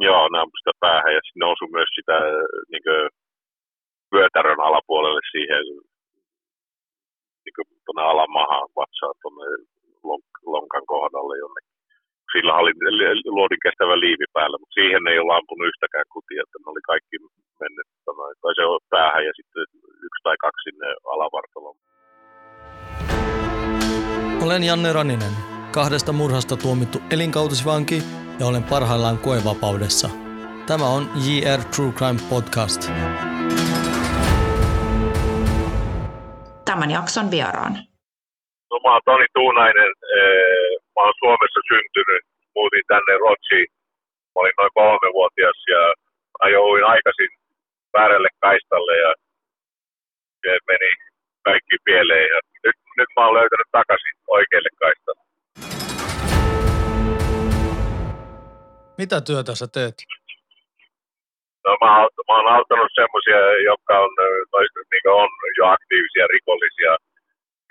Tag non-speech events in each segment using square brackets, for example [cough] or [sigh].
Joo, sitä päähän ja sitten osui myös sitä niin kuin, vyötärön alapuolelle siihen niin tuonne alamahaan vatsaan tuonne lonkan kohdalle jonnekin. Sillä oli luodin kestävä liivi päällä, mutta siihen ei ole ampunut yhtäkään kutia, että ne oli kaikki mennyt tai se on päähän ja sitten yksi tai kaksi sinne alavartaloon. Olen Janne Raninen, kahdesta murhasta tuomittu elinkautisvanki ja olen parhaillaan koevapaudessa. Tämä on JR True Crime Podcast. Tämän jakson vieraan. No, mä oon Toni Tuunainen. Mä oon Suomessa syntynyt. Muutin tänne Rotsiin. Mä olin noin kolmevuotias ja ajoin aikaisin väärälle kaistalle ja se meni kaikki pieleen. Ja nyt, nyt mä oon löytänyt takaisin oikealle kaistalle. Mitä työtä sä teet? No mä, mä oon auttanut semmoisia, jotka on, niin on jo aktiivisia rikollisia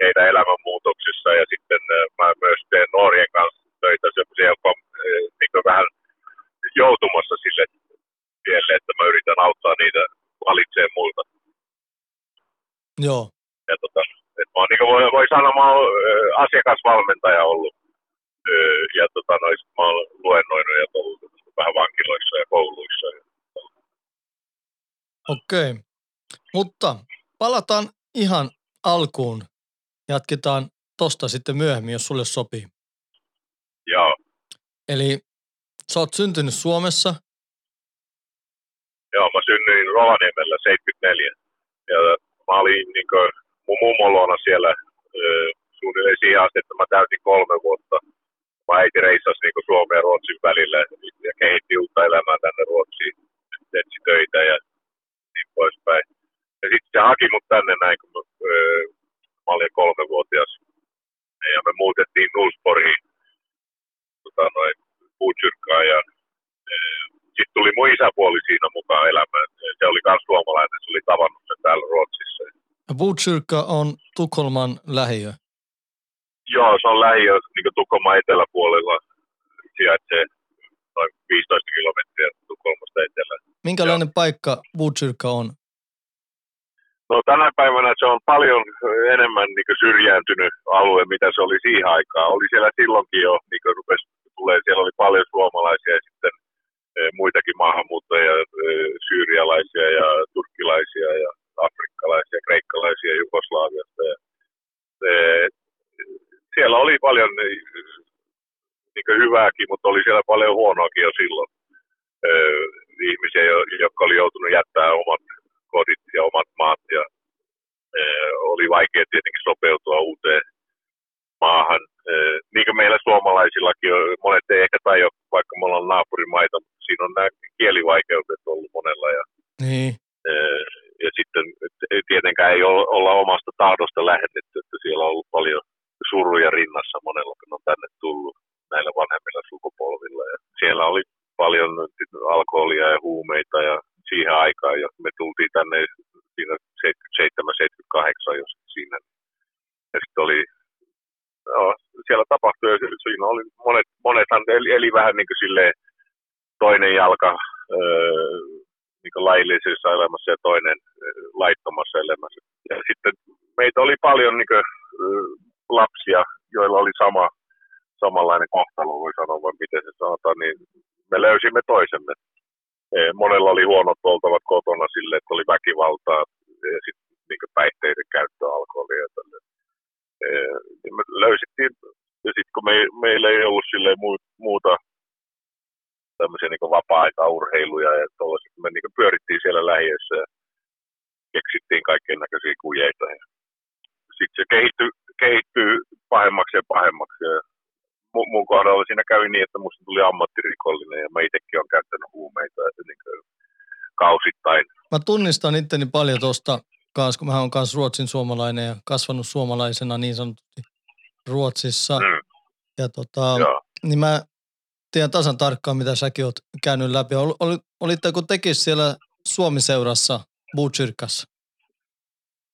heidän elämänmuutoksissa ja sitten mä myös teen nuorien kanssa töitä semmoisia, jotka on niin vähän joutumassa sille tielle, että mä yritän auttaa niitä valitsee multa. Joo. Ja tota, et mä oon, niin voi, voi sanoa, mä oon asiakasvalmentaja ollut ja tota, noin, mä oon luennoinut ja ollut vähän vankiloissa ja kouluissa. Okei, okay. mutta palataan ihan alkuun. Jatketaan tosta sitten myöhemmin, jos sulle sopii. Joo. Eli sä oot syntynyt Suomessa. Joo, mä synnyin Rovaniemellä 74. Ja mä olin niin kuin, mun mummolona siellä suunnilleen siihen asti, että mä täytin kolme vuotta mä äiti reissasi niin Suomen ja Ruotsin välillä ja kehitti uutta elämää tänne Ruotsiin, etsi töitä ja niin poispäin. Ja sitten se haki mut tänne näin, kun mä, öö, mä olin kolmevuotias. Ja me muutettiin Nuusporiin tota, noin Putsyrkkaan ja öö, sitten tuli mun isäpuoli siinä mukaan elämään. Se oli myös suomalainen, se oli tavannut sen täällä Ruotsissa. Putsyrkka on Tukholman lähiö. Joo, se on lähiö niin Tukholman eteläpuolella. Sijaitsee noin 15 kilometriä Tukholmasta etelään. Minkälainen Joo. paikka Botkyrka on? No tänä päivänä se on paljon enemmän niin syrjääntynyt alue, mitä se oli siihen aikaan. Oli siellä silloinkin jo, niin rupesi tulee, siellä oli paljon suomalaisia ja sitten e, muitakin maahanmuuttajia, e, syyrialaisia ja turkkilaisia ja afrikkalaisia, kreikkalaisia Jugoslaviasta. Ja, e, siellä oli paljon niin, niin hyvääkin, mutta oli siellä paljon huonoakin jo silloin. Öö, ihmisiä, jotka oli joutunut jättää omat kodit ja omat maat ja öö, oli vaikea tietenkin sopeutua uuteen maahan. Öö, niin kuin meillä suomalaisillakin, monet ei ehkä tajua, vaikka me ollaan naapurimaita, mutta siinä on nämä kielivaikeudet ollut monella. Ja, niin. öö, ja sitten tietenkään ei olla omasta tahdosta lähetetty, että siellä on ollut paljon suruja rinnassa monella, kun on tänne tullut näillä vanhemmilla sukupolvilla. Ja siellä oli paljon alkoholia ja huumeita ja siihen aikaan, jos me tultiin tänne siinä 77-78 jos siinä. Ja sitten oli, no, siellä tapahtui, siinä oli monet, monethan eli, eli vähän niin kuin silleen toinen jalka öö, niin kuin laillisessa elämässä ja toinen laittomassa elämässä. Ja sitten meitä oli paljon niin kuin, lapsia, joilla oli sama, samanlainen kohtalo, voi sanoa, vai miten se sanotaan, niin me löysimme toisemme. E, monella oli huonot oltavat kotona sille, että oli väkivaltaa ja sitten niin päihteiden käyttö alkoholia ja tälle. E, niin me löysittiin, ja sitten kun me, meillä ei ollut sille muuta tämmöisiä niin vapaa-aikaurheiluja ja tuollaiset, me niin pyörittiin siellä lähiössä ja keksittiin kaikkien näköisiä kujeita. Sitten se kehittyi kehittyy pahemmaksi ja pahemmaksi. Ja mun kohdalla siinä kävi niin, että musta tuli ammattirikollinen ja mä itsekin olen käyttänyt huumeita niin kuin kausittain. Mä tunnistan itteni paljon tuosta kanssa, kun mä oon kanssa Ruotsin suomalainen ja kasvanut suomalaisena niin sanotusti Ruotsissa. Mm. Ja tota, niin mä tiedän tasan tarkkaan, mitä säkin oot käynyt läpi. Ol, ol, olitteko tekis siellä Suomi-seurassa Buutsyrkassa?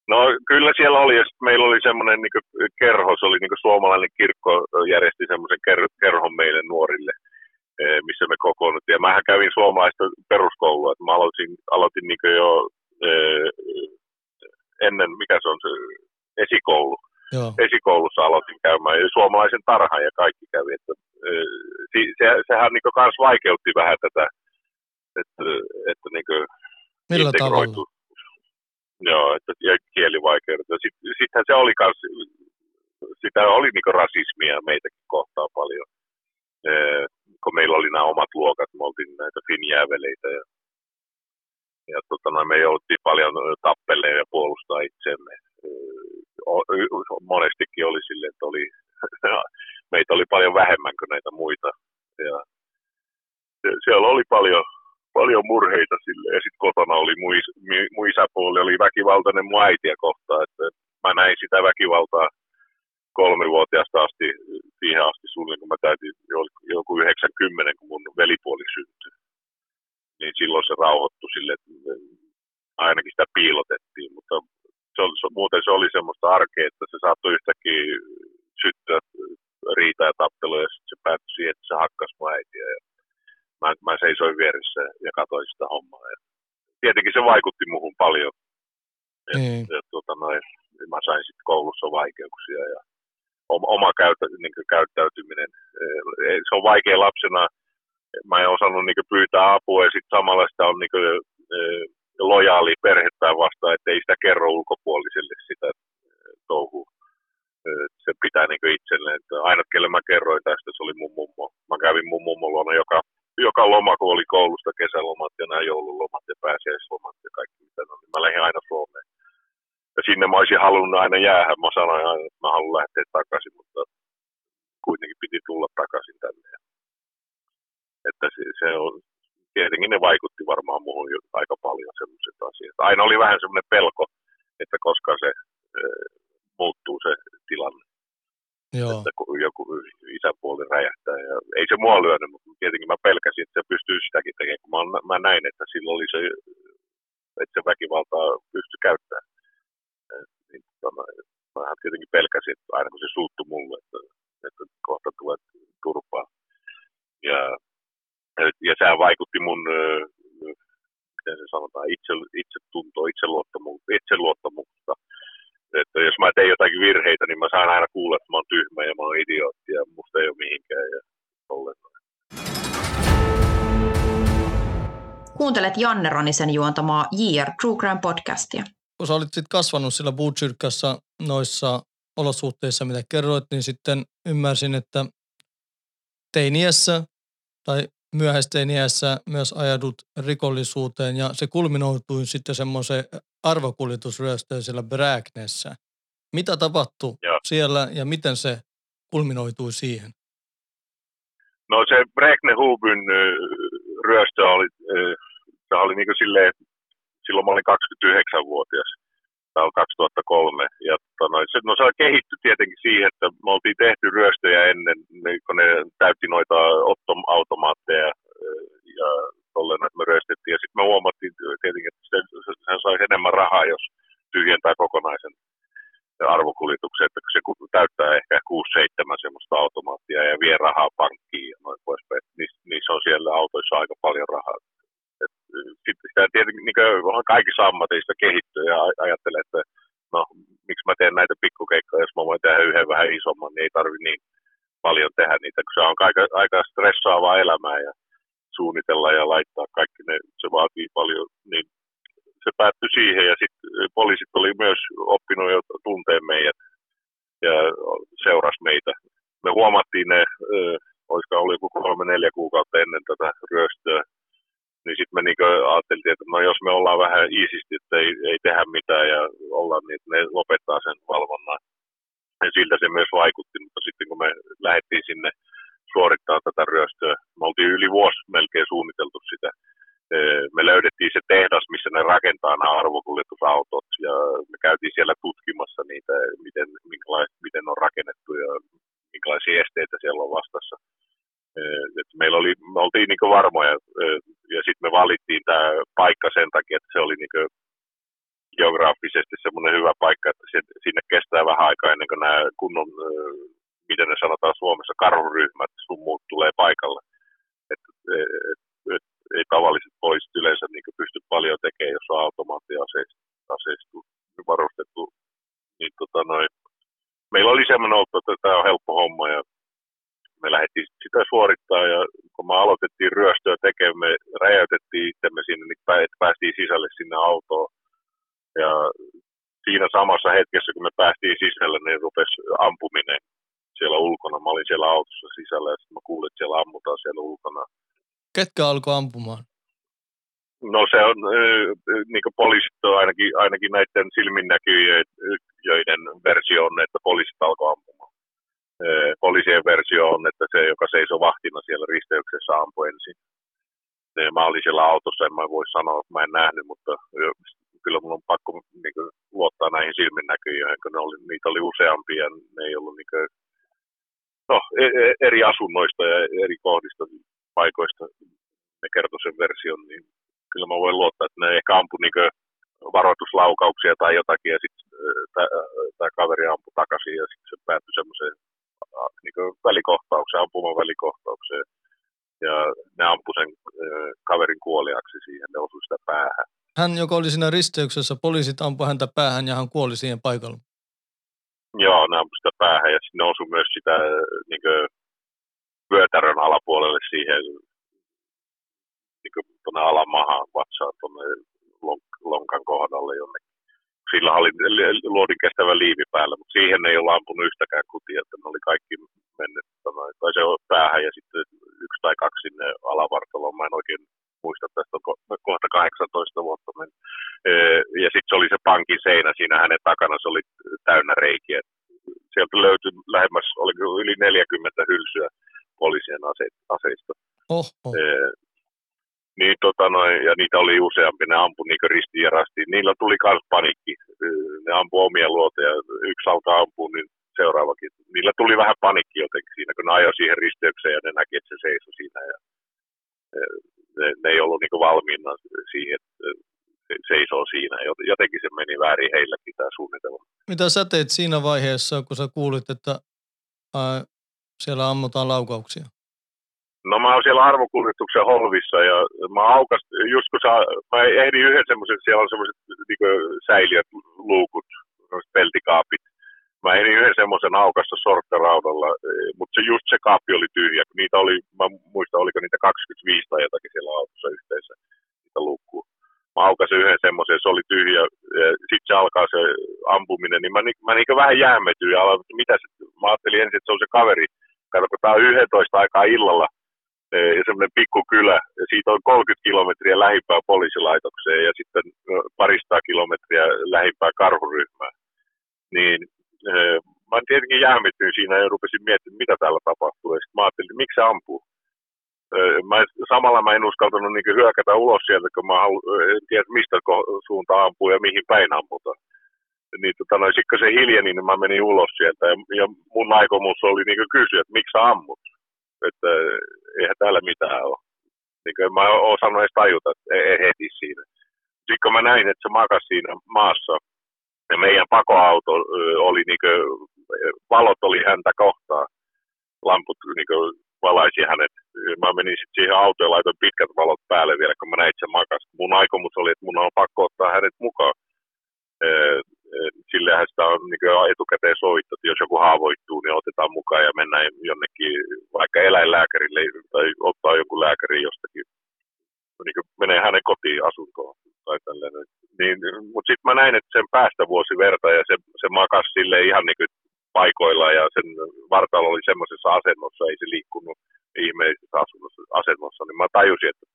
No kyllä siellä oli, ja meillä oli semmoinen niin kerho, se oli niin suomalainen kirkko, järjesti semmoisen ker- kerhon meille nuorille. Missä me kokoonnuttiin. Ja mähän kävin suomalaista peruskoulua, että mä aloitin, aloitin niin jo ennen, mikä se on se esikoulu. Joo. Esikoulussa aloitin käymään ja suomalaisen tarhan ja kaikki kävi. Että, se, sehän niin kans vaikeutti vähän tätä, että, että niin Millä tavalla? Joo, että, ja kielivaikeudet. Sitten sit se oli kans, sitä oli niin rasismia meitäkin kohtaa paljon. Kun meillä oli nämä omat luokat, me oltiin näitä finjääveleitä ja, ja tota, no, me jouduttiin paljon tappeleen ja puolustaa itsemme. Monestikin oli sille, että oli, [laughs] meitä oli paljon vähemmän kuin näitä muita. Ja siellä oli paljon, paljon murheita sille. Ja sitten kotona oli mun, mun isäpuoli oli väkivaltainen mun äitiä kohtaan. Että mä näin sitä väkivaltaa kolmivuotiaasta asti, siihen asti suunnilleen, kun mä täytin joku 90, kun mun velipuoli syntyi. Niin silloin se rauhoittui sille, että ainakin sitä piilotettiin, mutta se oli, muuten se oli semmoista arkea, että se saattoi yhtäkkiä syttyä riitä ja tappeluja, ja sitten se päättyi siihen, että se hakkasi mun äitiä. Ja mä, mä seisoin vieressä ja katsoin sitä hommaa. Ja tietenkin se vaikutti muuhun paljon. Ja, mm. ja tuota, noin, mä sain sitten koulussa vaikeuksia ja oma käytä, niin käyttäytyminen. Se on vaikea lapsena. Mä en osannut niin pyytää apua ja sitten samalla sitä on niin lojaali perhettään vastaan, että ei sitä kerro ulkopuoliselle sitä touhua. Se pitää niin itselleen. Aina kelle mä kerroin tästä, se oli mun mummo. Mä kävin mun mummon luona joka, joka loma, kun oli koulusta, kesälomat ja nämä joululomat ja pääsiäislomat ja kaikki mitä on, mä lähdin aina Suomeen ja sinne mä olisin halunnut aina jäädä. Mä sanoin aina, että mä haluan lähteä takaisin, mutta kuitenkin piti tulla takaisin tänne. Että se, se on, tietenkin ne vaikutti varmaan muuhun aika paljon sellaiset asiat. Aina oli vähän semmoinen pelko, että koska se e, muuttuu se tilanne. Joo. Että kun joku isäpuoli räjähtää. Ja ei se mua lyönyt, mutta tietenkin mä pelkäsin, että se pystyy sitäkin tekemään. Kun mä, mä näin, että silloin oli se, että se väkivaltaa pystyi käyttämään niin tota, mä tietenkin pelkäsin, että aina kun se suuttu mulle, että, että kohta tulee turpaa. Ja, ja sehän vaikutti mun, miten se sanotaan, itse, itse tuntoa, itseluottamusta, itseluottamusta. Että jos mä teen jotakin virheitä, niin mä saan aina kuulla, että mä oon tyhmä ja mä oon idiootti ja musta ei ole mihinkään ja ollenkaan. Kuuntelet Janne Ronisen juontamaa JR True Crime podcastia kun sä olit sit kasvanut sillä Butchyrkassa noissa olosuhteissa, mitä kerroit, niin sitten ymmärsin, että teiniässä tai myöhäisteiniässä myös ajadut rikollisuuteen ja se kulminoutui sitten semmoiseen arvokuljetusryöstöön siellä Bräknessä. Mitä tapahtui Joo. siellä ja miten se kulminoitui siihen? No se Bräkne Hubyn ryöstö oli, se oli niin kuin silleen, silloin mä olin 29-vuotias. Tämä on 2003. Ja tota, se, no, se on kehitty tietenkin siihen, että me oltiin tehty ryöstöjä ennen, niin kun ne täytti noita automaatteja ja tolleen, että me ryöstettiin. Ja sitten me huomattiin tietenkin, että se, se saisi enemmän rahaa, jos tyhjentää kokonaisen arvokuljetuksen, että se täyttää ehkä 6-7 semmoista automaattia ja vie rahaa pankkiin ja noin poispäin. Niissä, niissä on siellä autoissa aika paljon rahaa sitten sitä tietenkin niin kaikissa ammateissa kehittyy ja ajattelee, että no miksi mä teen näitä pikkukeikkoja, jos mä voin tehdä yhden vähän isomman, niin ei tarvi niin paljon tehdä niitä, kun se on aika, aika stressaavaa elämää ja suunnitella ja laittaa kaikki ne, se vaatii paljon, niin se päättyi siihen ja sitten poliisit oli myös oppinut jo tunteen meidät ja seuras meitä. Me huomattiin ne, olisiko ollut joku kolme neljä kuukautta ennen tätä ryöstöä, niin sitten me niinku ajatteltiin, että no jos me ollaan vähän iisisti, että ei, ei tehdä mitään ja ollaan niin, että ne lopettaa sen valvonnan. Ja siltä se myös vaikutti, mutta sitten kun me lähdettiin sinne suorittaa tätä ryöstöä, me oltiin yli vuosi melkein suunniteltu sitä. Me löydettiin se tehdas, missä ne rakentaa nämä arvokuljetusautot ja me käytiin siellä tutkimassa niitä, miten, miten on rakennettu ja minkälaisia esteitä siellä on vastassa et meillä oli, me oltiin niin varmoja ja sitten me valittiin tämä paikka sen takia, että se oli niin geograafisesti semmoinen hyvä paikka, että sinne kestää vähän aikaa ennen kuin nämä kunnon, miten ne sanotaan Suomessa, karhuryhmät sun muut tulee paikalle. että et, et, et, ei tavalliset poliisit yleensä niin pysty paljon tekemään, jos on automaattiaseistu varustettu. Niin, tota, noin, meillä oli semmoinen oppi, että tämä on helppo homma ja me lähdettiin sitä suorittaa ja kun me aloitettiin ryöstöä tekemään, me räjäytettiin itsemme sinne, niin että päästiin sisälle sinne autoon. Ja siinä samassa hetkessä, kun me päästiin sisälle, niin rupesi ampuminen siellä ulkona. Mä olin siellä autossa sisällä ja sitten mä kuulin, että siellä ammutaan siellä ulkona. Ketkä alkoi ampumaan? No se on, niin kuin poliisit on ainakin, ainakin näiden silminnäkyjöiden versio on, että poliisit alkoi ampumaan. Poliisien versio on, että se, joka seisoi vahtina siellä risteyksessä, ampui ensin. Mä olin siellä autossa, en mä voi sanoa, että mä en nähnyt, mutta kyllä mun on pakko niin kuin, luottaa näihin silminnäköjiin, kun ne oli, niitä oli useampia, ne ei ollut niin kuin, no, e- e- eri asunnoista ja eri kohdista, paikoista ne kertoi sen version, niin kyllä mä voin luottaa, että ne ehkä ampu niin varoituslaukauksia tai jotakin, ja sitten tämä kaveri ampui takaisin, ja sitten se päättyi semmoiseen niin välikohtaukseen, ampumaan välikohtaukseen. Ja ne ampui sen kaverin kuoliaksi siihen, ne osui sitä päähän. Hän, joka oli siinä risteyksessä, poliisit ampui häntä päähän ja hän kuoli siihen paikalla. Joo, ne ampui sitä päähän ja sitten ne osui myös sitä niin kuin, vyötärön alapuolelle siihen niin kuin, tuonne alamahaan vatsaan tuonne lonkan kohdalle jonnekin. Sillä oli luodin kestävä liivi päällä, mutta siihen ei ole ampunut yhtäkään kutia, että ne oli kaikki mennyt, tai se on päähän ja sitten yksi tai kaksi sinne alavartaloon. Mä en oikein muista, tästä on kohta 18 vuotta mennyt. Ja sitten se oli se pankin seinä siinä hänen takana, se oli täynnä reikiä. Sieltä löytyi lähemmäs, oli yli 40 hylsyä poliisien ase- aseista. Oh, oh. Niin, tota noin, ja niitä oli useampi, ne ampui niin ristiin ja rastiin. Niillä tuli myös panikki. Ne ampui omia luoteja. Yksi alkaa ampua, niin seuraavakin. Niillä tuli vähän panikki jotenkin siinä, kun ne ajoi siihen risteykseen ja ne näki, että se seisoi siinä. Ja ne, ne ei ollut niin valmiina siihen, että se seisoo siinä. Jotenkin se meni väärin heilläkin tämä suunnitelma. Mitä sä teit siinä vaiheessa, kun sä kuulit, että ää, siellä ammutaan laukauksia? No mä oon siellä arvokuljetuksen holvissa ja mä aukas, just kun sä, mä ehdin yhden semmoisen, siellä on semmoiset niin säiliöt, luukut, peltikaapit. Mä ehdin yhden semmoisen aukassa sorkkaraudalla, mutta se, just se kaappi oli tyhjä. Niitä oli, mä muistan, oliko niitä 25 tai jotakin siellä autossa yhteensä, niitä lukkuu. Mä aukasin yhden semmoisen, se oli tyhjä, sitten se alkaa se ampuminen, niin mä, mä niin vähän jäämetyin ja aloin, mitä se, mä ajattelin ensin, että se on se kaveri, kato kun tää on 11 aikaa illalla, ja semmoinen pikkukylä, ja siitä on 30 kilometriä lähimpää poliisilaitokseen ja sitten parista kilometriä lähimpää karhuryhmää. Niin mä tietenkin jäämityin siinä ja rupesin miettimään, mitä täällä tapahtuu. Ja sitten mä ajattelin, että miksi se ampuu. Mä, samalla mä en uskaltanut niin hyökätä ulos sieltä, kun mä en tiedä, mistä suunta ampuu ja mihin päin ammutaan. Niin tota, no, sitten kun se hiljeni, niin mä menin ulos sieltä ja, ja mun aikomus oli niin kysyä, että miksi sä ammut. Että eihän täällä mitään ole. Niin kuin mä oon osannut edes tajuta että heti siinä. Sitten kun mä näin, että se makasi siinä maassa, ja meidän pakoauto oli niin kuin, valot oli häntä kohtaan, lamput niin kuin, valaisi hänet. Mä menin sitten siihen autoon ja laitoin pitkät valot päälle vielä, kun mä näin, että se makas. Mun aikomus oli, että mun on pakko ottaa hänet mukaan sillehän sitä on niin etukäteen soittu, että jos joku haavoittuu, niin otetaan mukaan ja mennään jonnekin vaikka eläinlääkärille tai ottaa joku lääkäri jostakin, niin menee hänen kotiin asuntoon tai tällainen. Niin, mutta sitten mä näin, että sen päästä vuosi verta ja se, se makas sille ihan niin paikoilla ja sen vartalo oli semmoisessa asennossa, ei se liikkunut ihmeellisessä asennossa, niin mä tajusin, että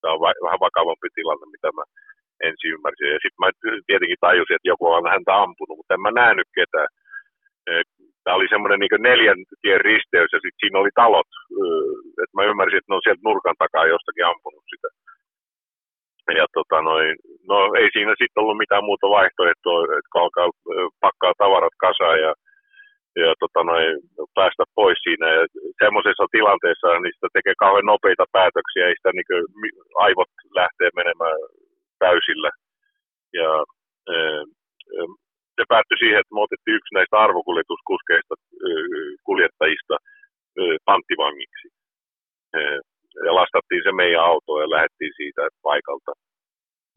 tämä on vähän vakavampi tilanne, mitä mä ensin ymmärsin. Ja sitten mä tietenkin tajusin, että joku on häntä ampunut, mutta en mä nähnyt ketään. Tämä oli semmoinen niin neljän tien risteys ja sitten siinä oli talot. että mä ymmärsin, että ne on sieltä nurkan takaa jostakin ampunut sitä. Ja tota noin, no ei siinä sitten ollut mitään muuta vaihtoehtoa, että alkaa pakkaa tavarat kasaan ja, ja tota noin, päästä pois siinä. Ja semmoisessa tilanteessa sitä tekee kauhean nopeita päätöksiä, ei sitä niin aivot lähtee menemään täysillä. Ja se päättyi siihen, että me otettiin yksi näistä arvokuljetuskuskeista kuljettajista panttivangiksi. ja lastattiin se meidän auto ja lähdettiin siitä paikalta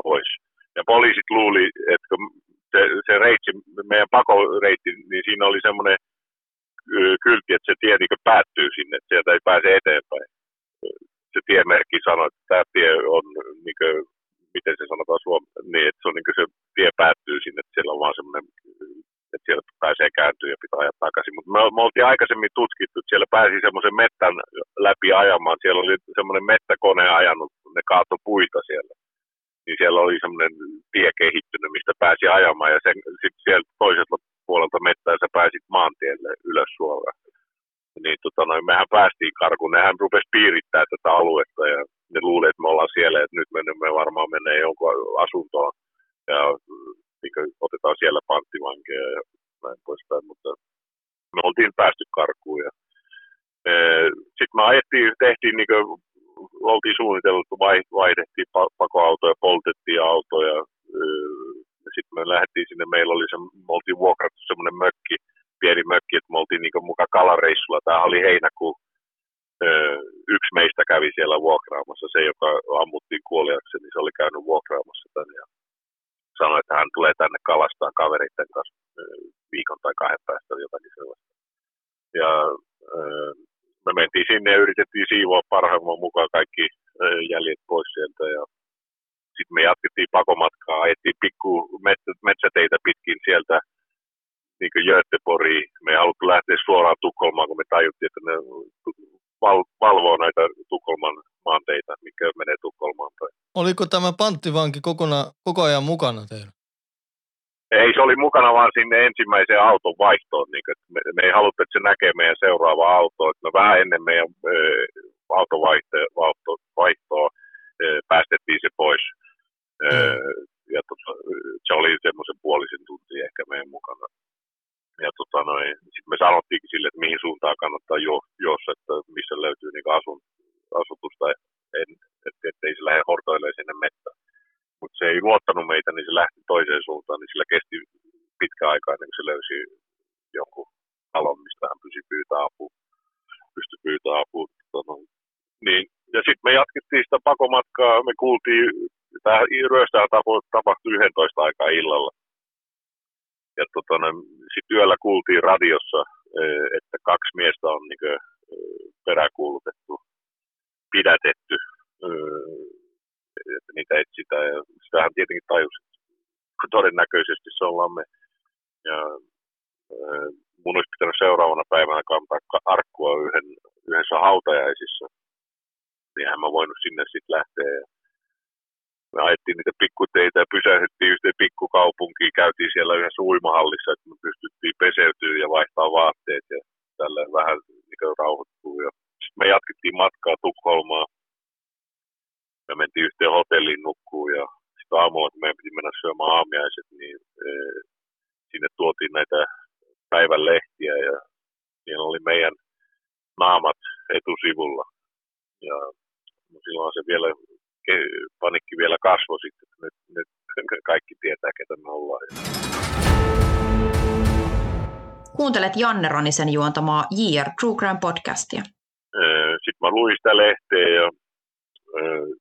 pois. Ja poliisit luuli, että se, se reitsi, meidän pakoreitti, niin siinä oli semmoinen kyltti, että se tie niin päättyy sinne, että sieltä ei pääse eteenpäin. Se tiemerkki sanoi, että tämä tie on, niin miten se sanotaan suomi, niin että se, on, niin se tie päättyy sinne, että siellä on vaan semmoinen, että siellä pääsee kääntyä ja pitää ajaa takaisin. Mutta me, me oltiin aikaisemmin tutkittu, että siellä pääsi semmoisen mettän läpi ajamaan. Siellä oli semmoinen mettäkone ajanut, ne kaato puita siellä niin siellä oli semmoinen tie kehittynyt, mistä pääsi ajamaan ja sitten siellä toiselta puolelta mettää sä pääsit maantielle ylös suoraan. Niin tota noin, mehän päästiin karkuun, nehän rupesi piirittää tätä aluetta ja ne luulee, että me ollaan siellä, että nyt me, me varmaan menee jonkun asuntoon ja niin otetaan siellä panttivankeja ja näin poispäin, mutta me oltiin päästy karkuun ja sitten me ajettiin, tehtiin niin kuin oltiin suunniteltu, vaihdettiin pakoautoja, poltettiin autoja. Sitten me lähdettiin sinne, meillä oli se, me oltiin vuokrattu semmoinen mökki, pieni mökki, että me oltiin niin mukaan kalareissulla. Tämä oli heinäkuu. Yksi meistä kävi siellä vuokraamassa, se joka ammuttiin kuoliaksi, niin se oli käynyt vuokraamassa tänne ja sanoi, että hän tulee tänne kalastaa kavereiden kanssa viikon tai kahden päästä jotakin sellaista. Ja me mentiin sinne ja yritettiin siivoa parhaimman mukaan kaikki jäljet pois sieltä ja sitten me jatkettiin pakomatkaa, ajettiin pikku metsäteitä pitkin sieltä niin Göteborgiin. Me ei haluttu lähteä suoraan Tukholmaan, kun me tajuttiin, että ne val- valvoo näitä Tukholman maanteita, mikä menee Tukholmaan. Oliko tämä panttivanki kokona, koko ajan mukana teillä? Ei, se oli mukana vaan sinne ensimmäiseen auton vaihtoon. Niin me, me ei haluttu, että se näkee meidän seuraava auto. Että me vähän ennen meidän ö, autovaihtoa ö, päästettiin se pois. Ö, ja tota, se oli semmoisen puolisen tuntia ehkä meidän mukana. Ja tota noin, sitten me sanottiinkin sille, että mihin suuntaan kannattaa jo, jos, että missä löytyy niin asun, asutusta, että ettei se lähde hortoilemaan sinne mettään mutta se ei luottanut meitä, niin se lähti toiseen suuntaan, niin sillä kesti pitkä aika ennen kuin se löysi jonkun talon, mistä hän pysyi pyytää apua, pystyi pyytämään apua. Tota, niin. Ja sitten me jatkettiin sitä pakomatkaa, me kuultiin, tämä ryöstää tapahtui 11 aikaa illalla. Ja tota, sitten yöllä kuultiin radiossa, että kaksi miestä on niin peräkuulutettu, pidätetty että niitä etsitään. Ja sitähän tietenkin tajusi, että todennäköisesti se ollaan me. Ja mun olisi pitänyt seuraavana päivänä kantaa arkkua yhden, yhdessä hautajaisissa. Niinhän mä voinut sinne sitten lähteä. Me ajettiin niitä pikkuteitä ja pysähdyttiin yhteen pikkukaupunkiin. Käytiin siellä yhdessä uimahallissa, että me pystyttiin peseytyä ja vaihtaa vaatteet ja tällä vähän niin rauhoittuu. Ja sitten me jatkettiin matkaa Tukholmaa me mentiin yhteen hotelliin nukkuu ja sitten aamulla, kun meidän piti mennä syömään aamiaiset, niin e, sinne tuotiin näitä päivän lehtiä ja siinä oli meidän naamat etusivulla. Ja no silloin se vielä, panikki vielä kasvoi sitten, että nyt, nyt [laughs] kaikki tietää, ketä me ollaan. Kuuntelet Janne Ronisen juontamaa JR True Crime podcastia. Sitten mä luin sitä lehteä ja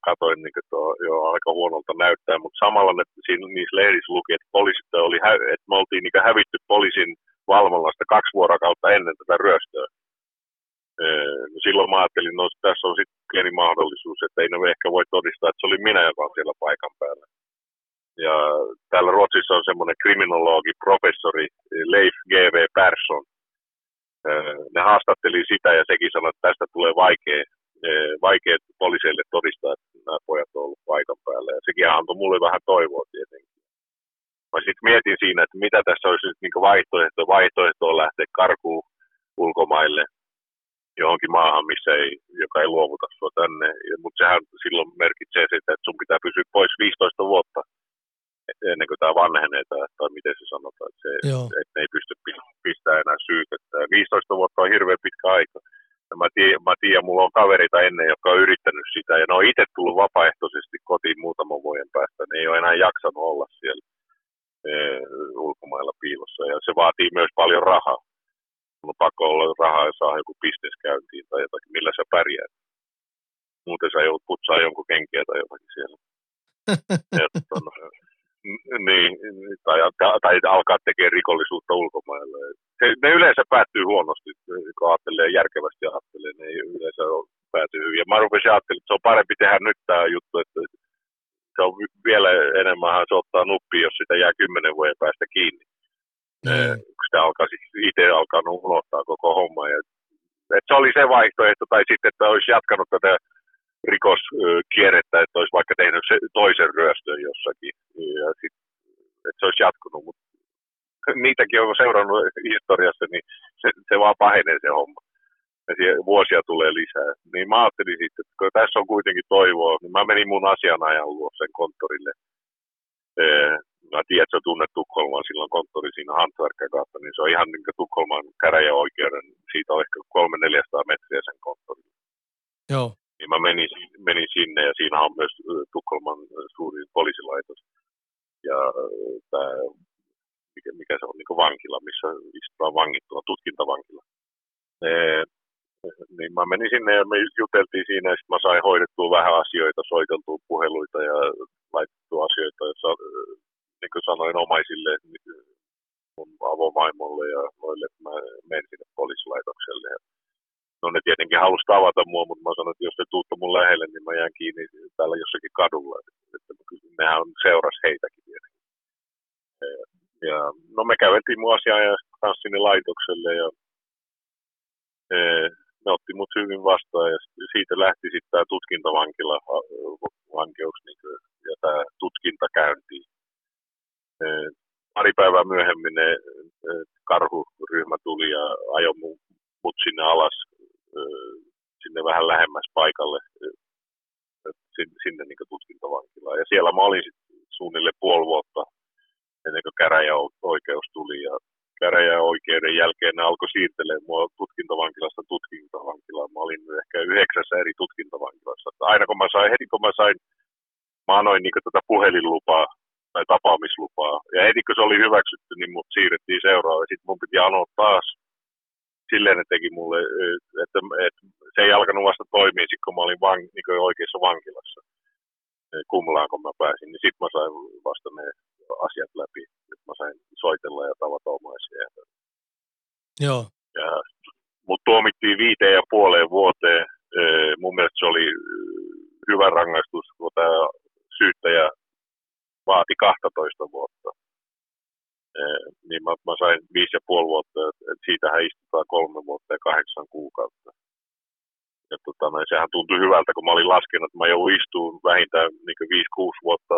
katoin, niin tuo, jo aika huonolta näyttää, mutta samalla ne, siinä, niissä lehdissä luki, että, poliisit oli, että me oltiin niin hävitty poliisin valvonnasta kaksi vuorokautta ennen tätä ryöstöä. No silloin mä ajattelin, no tässä on sitten pieni mahdollisuus, että ei ne ehkä voi todistaa, että se oli minä, joka on siellä paikan päällä. Ja täällä Ruotsissa on semmoinen kriminologi, professori Leif G.V. Persson. Ne haastatteli sitä ja sekin sanoi, että tästä tulee vaikea vaikea poliiseille todistaa, että nämä pojat ovat paikan päällä. Ja sekin antoi mulle vähän toivoa tietenkin. Mä sitten mietin siinä, että mitä tässä olisi nyt niin vaihtoehto. Vaihtoehto on lähteä karkuun ulkomaille johonkin maahan, missä ei, joka ei luovuta sua tänne. Mutta sehän silloin merkitsee sitä, että sun pitää pysyä pois 15 vuotta ennen kuin tämä vanhenee, tai, tai miten se sanotaan, että, se, että ne ei pysty pistämään enää syytettä. 15 vuotta on hirveän pitkä aika. Ja mä, tiedän, mä tiedän, mulla on kaverita ennen, jotka on yrittänyt sitä, ja ne on itse tullut vapaaehtoisesti kotiin muutaman vuoden päästä. Ne ei ole enää jaksanut olla siellä e, ulkomailla piilossa, ja se vaatii myös paljon rahaa. On pakko olla rahaa ja saa joku bisnes käyntiin tai jotakin, millä sä pärjäät. Muuten sä joudut putsaa jonkun kenkiä tai jotakin siellä. [laughs] ja, ton, niin, tai, tai alkaa tekemään rikollisuutta ulkomailla. Se, ne yleensä päättyy huonosti, kun ajattelee järkevästi ajattelee, ne ei yleensä pääty hyvin. Ja mä rupesin ajattelemaan, että se on parempi tehdä nyt tämä juttu, että se on vielä enemmän se ottaa nuppi, jos sitä jää kymmenen vuoden päästä kiinni. Mm. Sitä alkaa itse alkaa unohtaa koko homma. Ja, että se oli se vaihtoehto, tai sitten, että olisi jatkanut tätä rikoskierrettä, että olisi vaikka tehnyt se toisen ryöstön jossakin. Ja sit, että se olisi jatkunut, mutta niitäkin on seurannut historiassa, niin se, se vaan pahenee se homma. Ja vuosia tulee lisää. Niin mä ajattelin sitten, että kun tässä on kuitenkin toivoa, niin mä menin mun asianajan luo sen konttorille. Mä tiedän, että se on tunnet Tukholman silloin konttori siinä Hantverkkakautta, niin se on ihan niin kuin Tukholman käräjäoikeuden, siitä on ehkä 300-400 metriä sen konttorille. Joo. Niin mä menin, menin sinne ja siinä on myös Tukholman suurin poliisilaitos. Ja tämä, mikä, mikä se on, niin vankila, missä istutaan vangittuna, tutkintavankila. E, niin mä menin sinne ja me juteltiin siinä ja sitten mä sain hoidettua vähän asioita, soiteltua puheluita ja laitettua asioita, jossa, niin kuin sanoin omaisille, mun avomaimolle ja noille, että mä menin sinne poliisilaitokselle. No ne tietenkin halusi tavata mua, mutta mä sanoin, että jos te tuutte mun lähelle, niin mä jään kiinni täällä jossakin kadulla. Että nehän on seuras heitäkin tietenkin. Ja, no me käveltiin mun asiaa ja kanssa sinne laitokselle ja e, ne otti mut hyvin vastaan ja siitä lähti sitten tämä tutkintavankila vankeus niin kuin, ja tämä tutkintakäynti. E, pari päivää myöhemmin ne e, karhuryhmä tuli ja ajoi mut sinne alas sinne vähän lähemmäs paikalle sinne, sinne niin tutkintavankilaan. Ja siellä mä olin sit suunnilleen puoli vuotta ennen kuin käräjäoikeus tuli. Ja käräjäoikeuden jälkeen ne alkoi siirtelemään mua tutkintavankilasta tutkintavankilaan. Mä olin ehkä yhdeksässä eri tutkintavankilassa. Aina kun mä sain, heti kun mä sain, mä annoin niin tätä puhelinlupaa tai tapaamislupaa. Ja heti kun se oli hyväksytty, niin mut siirrettiin seuraavaan. Sitten mun piti anoa taas silleen ne teki mulle, että, että se ei alkanut vasta toimia, sit kun mä olin van, niin oikeassa vankilassa. Kumlaan, kun mä pääsin, niin sitten mä sain vasta ne asiat läpi. Että mä sain soitella ja tavata omaisia. Joo. Ja, mut tuomittiin viiteen ja puoleen vuoteen. Mun mielestä se oli hyvä rangaistus, kun tämä syyttäjä vaati 12 vuotta niin mä, mä sain viisi ja puoli vuotta, että siitähän istutaan kolme vuotta ja kahdeksan kuukautta. Ja tota, no, sehän tuntui hyvältä, kun mä olin laskenut, että mä joudun istuun vähintään niin viisi kuusi vuotta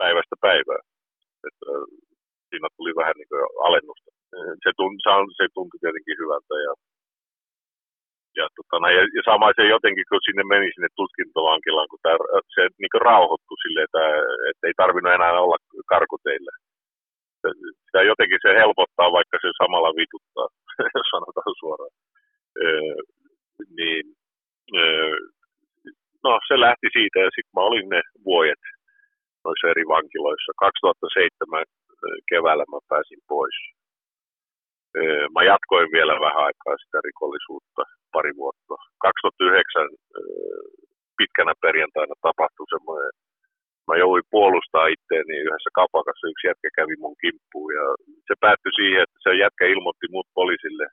päivästä päivää. Et, äh, siinä tuli vähän niin kuin alennusta. Se tuntui, se tuntui tietenkin hyvältä ja ja, tota, no, ja, ja sama se jotenkin, kun sinne meni sinne tutkintovankilaan, kun tää, se niin rauhoittui silleen, että, että ei tarvinnut enää olla karkuteille sitä jotenkin se helpottaa, vaikka se samalla vituttaa, [laughs] sanotaan suoraan. Öö, niin, öö, no se lähti siitä ja sitten mä olin ne vuodet noissa eri vankiloissa. 2007 keväällä mä pääsin pois. Mä jatkoin vielä vähän aikaa sitä rikollisuutta, pari vuotta. 2009 pitkänä perjantaina tapahtui semmoinen mä jouduin puolustaa itteeni yhdessä kapakassa. Yksi jätkä kävi mun kimppuun ja se päättyi siihen, että se jätkä ilmoitti mut poliisille.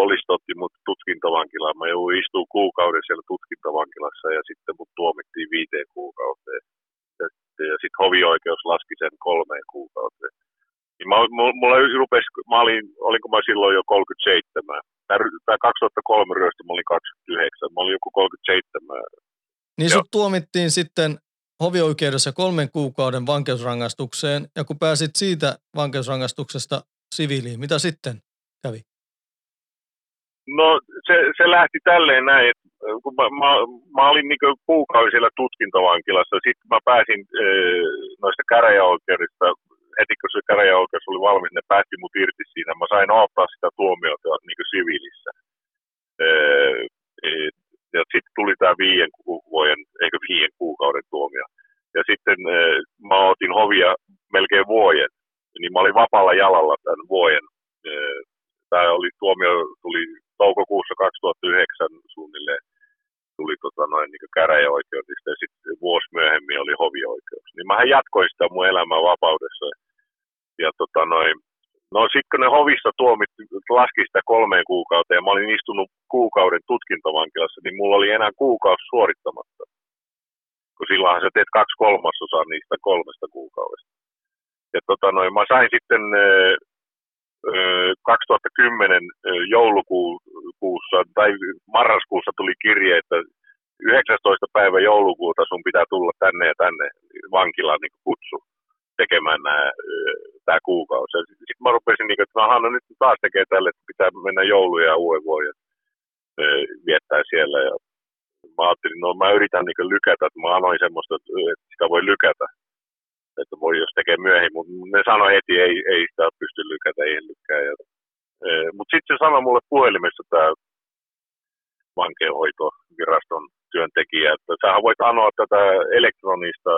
Poliisi otti mut tutkintovankilaan. Mä jouduin istua kuukauden siellä tutkintavankilassa ja sitten mut tuomittiin viiteen kuukauteen. Ja, ja sitten hovioikeus laski sen kolmeen kuukauteen. Niin mä, mulla rupes, mä olin, olinko mä silloin jo 37. Tämä 2003 ryöstö, mä olin 29. Mä olin joku 37. Niin sut tuomittiin sitten hovioikeudessa kolmen kuukauden vankeusrangaistukseen ja kun pääsit siitä vankeusrangaistuksesta siviiliin, mitä sitten kävi? No se, se lähti tälleen näin, että kun mä, mä, mä olin niin kuukausi siellä tutkintavankilassa, sitten mä pääsin e, noista käräjäoikeudesta, heti kun se käräjäoikeus oli valmis, ne päätti mut irti siinä, mä sain ottaa sitä tuomiota niin siviilissä. E, ja sitten tuli tämä viien vuoden, eikö viien kuukauden tuomio. Ja sitten mä otin hovia melkein vuoden, niin mä olin vapaalla jalalla tämän vuoden. Äh, tämä oli, tuomio tuli toukokuussa 2009 suunnilleen, tuli tota noin niin oli hovioikeus. Niin mähän jatkoin sitä mun elämää vapaudessa. Ja tota noin, no sitten kun ne hovissa tuomit laski sitä kolmeen kuukauteen ja mä olin istunut kuukauden tutkintavankilassa, niin mulla oli enää kuukausi suorittamatta. Kun silloinhan sä teet kaksi kolmasosaa niistä kolmesta kuukaudesta. Ja tota noin, mä sain sitten 2010 joulukuussa tai marraskuussa tuli kirje, että 19. päivä joulukuuta sun pitää tulla tänne ja tänne vankilaan niin kutsu tekemään nämä, tämä kuukausi. Sitten mä rupesin, niin, että Hanna nyt taas tekee tälle, että pitää mennä jouluja ja uuden vuoden viettää siellä. Ja mä ajattelin, no mä yritän niin lykätä, että mä anoin semmoista, että sitä voi lykätä että voi jos tekee myöhemmin, mutta ne sanoi heti, ei, ei sitä pysty lykätä, ei lykkää. Ja, e, mutta sitten se sanoi mulle puhelimessa tämä vankeenhoitoviraston työntekijä, että sä voit anoa tätä elektronista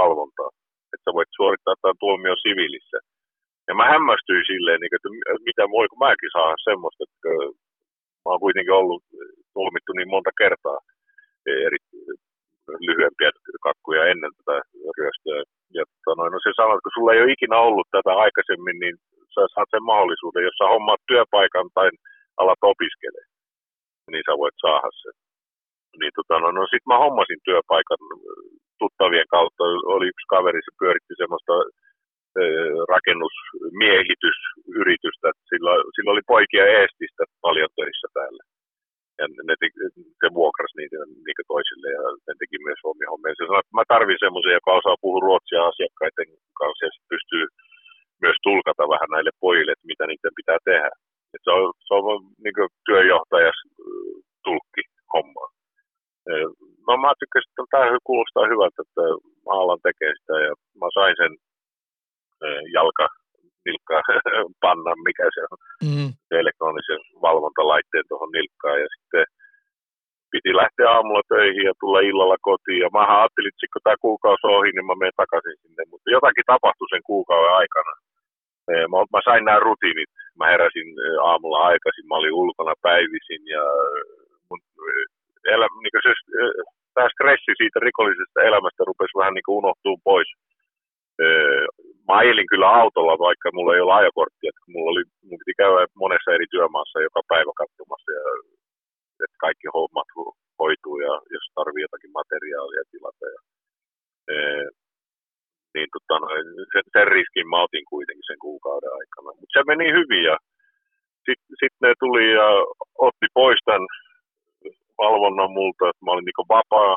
valvontaa, että sä voit suorittaa tämän tuomio siviilissä. Ja mä hämmästyin silleen, niin että mitä voi, kun mäkin saa semmoista, että mä oon kuitenkin ollut tuomittu niin monta kertaa eri lyhyempiä kakkuja ennen tätä ryöstöä. Ja tota noin, no se sanoo, että kun sulla ei ole ikinä ollut tätä aikaisemmin, niin sä saat sen mahdollisuuden, jos sä hommaat työpaikan tai alat opiskelemaan, niin sä voit saada sen. Niin tota, no, no sit mä hommasin työpaikan tuttavien kautta. Oli yksi kaveri, se pyöritti semmoista rakennusmiehitysyritystä. Sillä, sillä oli poikia Eestistä paljon töissä täällä ja ne, ne vuokras niitä, niitä toisille ja ne teki myös omia hommia. Se sanoi, että mä tarvin semmoisen, joka osaa puhua ruotsia asiakkaiden kanssa ja pystyy myös tulkata vähän näille pojille, että mitä niiden pitää tehdä. Et se on, se on niin työjohtajas tulkki homma. No mä tykkäsin, että tämä kuulostaa hyvältä, että mä alan tekee sitä ja mä sain sen jalka nilkkaa [laughs] panna, mikä se on, mm. se elektronisen valvontalaitteen tuohon nilkkaan. Ja sitten piti lähteä aamulla töihin ja tulla illalla kotiin. Ja mä ajattelin, että kun tämä kuukausi ohi, niin mä menen takaisin sinne. Mutta jotakin tapahtui sen kuukauden aikana. Mä, mä sain nämä rutiinit. Mä heräsin aamulla aikaisin, mä olin ulkona päivisin ja mun elä, niin se, tämä stressi siitä rikollisesta elämästä rupesi vähän niin unohtuu pois mä ajelin kyllä autolla, vaikka mulla ei ole ajokorttia. Mulla oli, mun piti käydä monessa eri työmaassa joka päivä katsomassa, ja, että kaikki hommat hoituu ja jos tarvii jotakin materiaalia tilata. Ja, e, niin tota, sen, sen riskin mä otin kuitenkin sen kuukauden aikana. Mutta se meni hyvin ja sitten sit ne tuli ja otti pois tämän valvonnan multa, että mä olin niinku vapaa.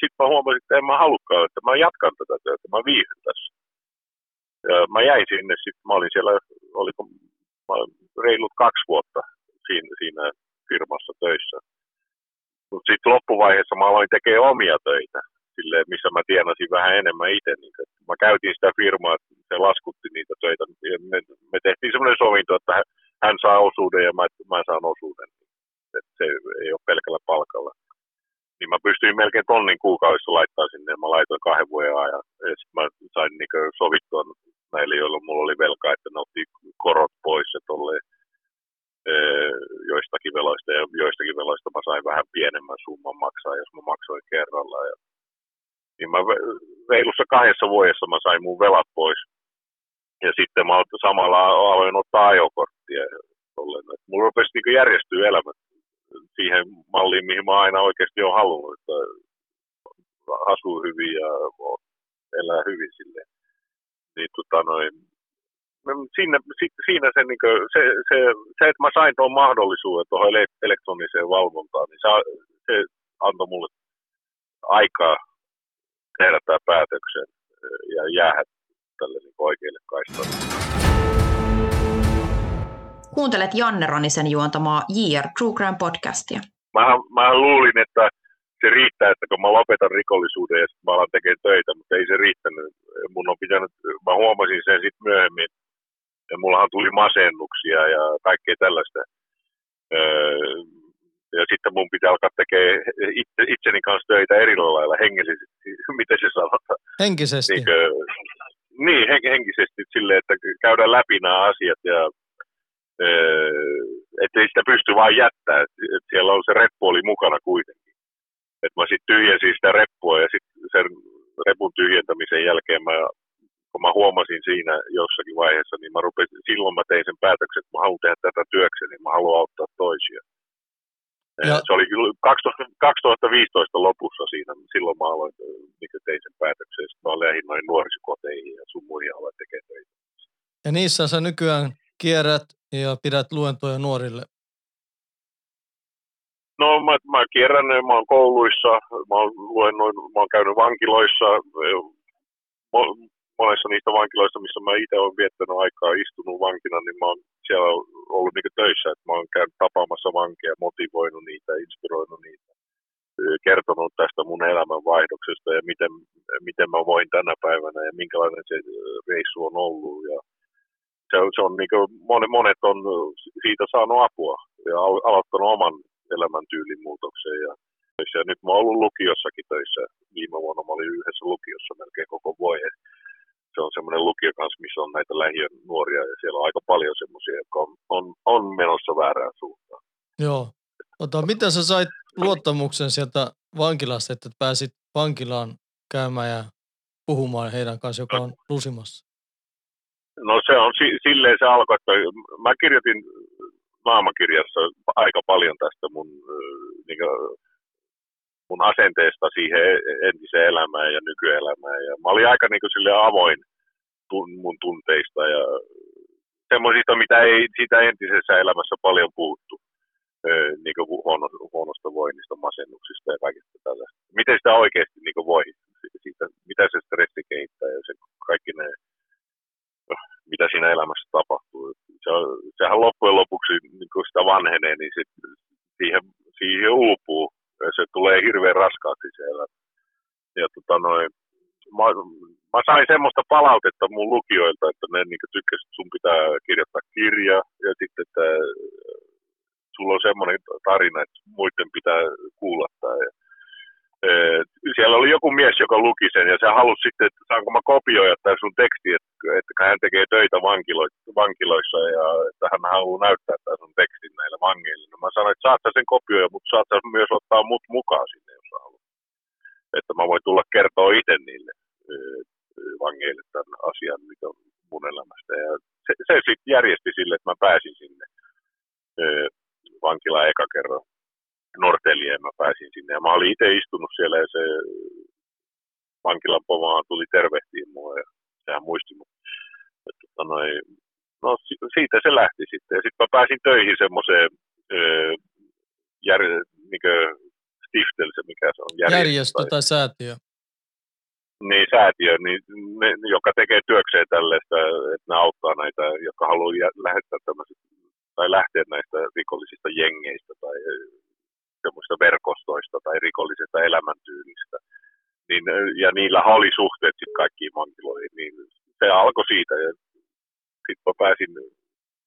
Sitten mä huomasin, että en mä halukkaan, että mä jatkan tätä työtä, mä viihdyn tässä. Ja mä jäin sinne, sitten mä olin siellä, oliko mä reilut kaksi vuotta siinä, siinä firmassa töissä. Mutta sitten loppuvaiheessa mä aloin tekemään omia töitä, sille, missä mä tienasin vähän enemmän itse. Niin, mä käytin sitä firmaa, että se laskutti niitä töitä. Ja me, me tehtiin semmoinen sovinto, että hän saa osuuden ja mä, mä saan osuuden. Et se ei ole pelkällä palkalla niin mä pystyin melkein tonnin kuukaudessa laittaa sinne. Mä laitoin kahden vuoden ajan. Ja sitten mä sain niin sovittua näille, joilla mulla oli velkaa, että ne otti korot pois ja tolleen, joistakin veloista ja joistakin veloista mä sain vähän pienemmän summan maksaa, jos mä maksoin kerralla. Ja, niin mä reilussa kahdessa vuodessa mä sain mun velat pois. Ja sitten mä samalla aloin ottaa ajokorttia. Tolleen. Mulla rupesi niin järjestyä elämä siihen malliin, mihin mä aina oikeasti olen halunnut, että asuu hyvin ja elää hyvin silleen. Niin tota noin, siinä, siinä se, niin kuin, se, se, se, että mä sain tuon mahdollisuuden tuohon elektroniseen valvontaan, niin se, se antoi mulle aikaa tehdä tämä päätöksen ja jäädä tälle niin oikealle kaistalle. Kuuntelet Janne Ronisen juontamaa JR True Crime podcastia. Mähän, mähän luulin, että se riittää, että kun mä lopetan rikollisuuden ja sitten mä alan tekemään töitä, mutta ei se riittänyt. Mun on pitänyt, mä huomasin sen sitten myöhemmin, ja mullahan tuli masennuksia ja kaikkea tällaista. Öö, ja sitten mun pitää alkaa tekemään itse, itseni kanssa töitä eri lailla hengellisesti, [laughs] miten se sanotaan. Henkisesti. Niin, niin henkisesti silleen, että käydään läpi nämä asiat ja että ei sitä pysty vain jättää. Et siellä on se reppu oli mukana kuitenkin. Että mä sitten tyhjensin sitä reppua ja sitten sen repun sen jälkeen mä, kun mä huomasin siinä jossakin vaiheessa, niin mä rupesin, silloin mä tein sen päätöksen, että mä haluan tehdä tätä työkseni, niin mä haluan auttaa toisia. Ja. Se oli 2000, 2015 lopussa siinä, silloin mä aloin, mikä tein sen päätöksen, sitten mä lähdin noin nuorisokoteihin ja sun muihin aloin tekemään töitä. Ja niissä sä nykyään kierrät ja pidät luentoja nuorille No mä, mä kierrän, mä oon kouluissa, mä oon, luennoin, mä oon käynyt vankiloissa, monessa niistä vankiloista, missä mä itse olen viettänyt aikaa istunut vankina, niin mä oon siellä ollut niin töissä, että mä oon käynyt tapaamassa vankeja, motivoinut niitä, inspiroinut niitä, kertonut tästä mun elämänvaihdoksesta ja miten, miten mä voin tänä päivänä ja minkälainen se reissu on ollut. Ja se, se on niin kuin, monet on siitä saanut apua ja aloittanut oman elämäntyylin muutokseen. Ja, ja nyt mä oon ollut lukiossakin töissä. Viime vuonna mä olin yhdessä lukiossa melkein koko vuoden. Se on semmoinen lukio kanssa, missä on näitä lähiön nuoria ja siellä on aika paljon semmoisia, jotka on, on, on menossa väärään suuntaan. Joo. Ota, mitä sä sait luottamuksen sieltä vankilasta, että pääsit vankilaan käymään ja puhumaan heidän kanssa, joka on lusimassa? No se on silleen se alkoi, että mä kirjoitin naamakirjassa aika paljon tästä mun, niin kuin, mun asenteesta siihen entiseen elämään ja nykyelämään. Ja mä olin aika niin kuin, sille avoin tun, mun tunteista ja semmoisista, mitä ei siitä entisessä elämässä paljon puuttu. Niin kuin huono, huonosta voinnista, masennuksista ja kaikista tällaista. Miten sitä oikeasti niin kuin voi, siitä, mitä se stressi kehittää ja se, kaikki ne [laughs] mitä siinä elämässä tapahtuu. Se sehän loppujen lopuksi, niin kun sitä vanhenee, niin sit siihen, siihen uupuu ja se tulee hirveän raskaaksi siellä. Ja tota noin, mä, mä sain semmoista palautetta mun lukijoilta, että ne niin tykkäsivät, että sun pitää kirjoittaa kirja ja sitten, että sulla on semmoinen tarina, että muiden pitää kuulla tämä. Ja siellä oli joku mies, joka luki sen ja se halusi sitten, että saanko mä kopioida tämän sun teksti, että, että hän tekee töitä vankilo- vankiloissa ja että hän haluaa näyttää tämän sun tekstin näille vangeille. No mä sanoin, että saat sen kopioida, mutta saat myös ottaa mut mukaan sinne, jos haluat. Että mä voin tulla kertoa itse niille vangeille tämän asian, mikä on mun elämästä. Ja se, se sitten järjesti sille, että mä pääsin sinne vankilaan eka kerran Nortelieen mä pääsin sinne. Ja mä olin itse istunut siellä ja se vankilan pomaa tuli tervehtiin mua ja sehän muisti mut. Että, tota no siitä se lähti sitten. Ja sitten mä pääsin töihin semmoiseen jär, niin stiftelse, mikä se on. Järjestö, järjestö tai, tai säätiö. Niin, säätiö, niin ne, joka tekee työkseen tällaista, että ne auttaa näitä, jotka haluaa lähettää tämmöiset, tai lähteä näistä rikollisista jengeistä tai semmoista verkostoista tai rikollisesta elämäntyylistä. Niin, ja niillä oli suhteet sitten kaikkiin vankiloihin, niin se alkoi siitä. Ja sitten mä pääsin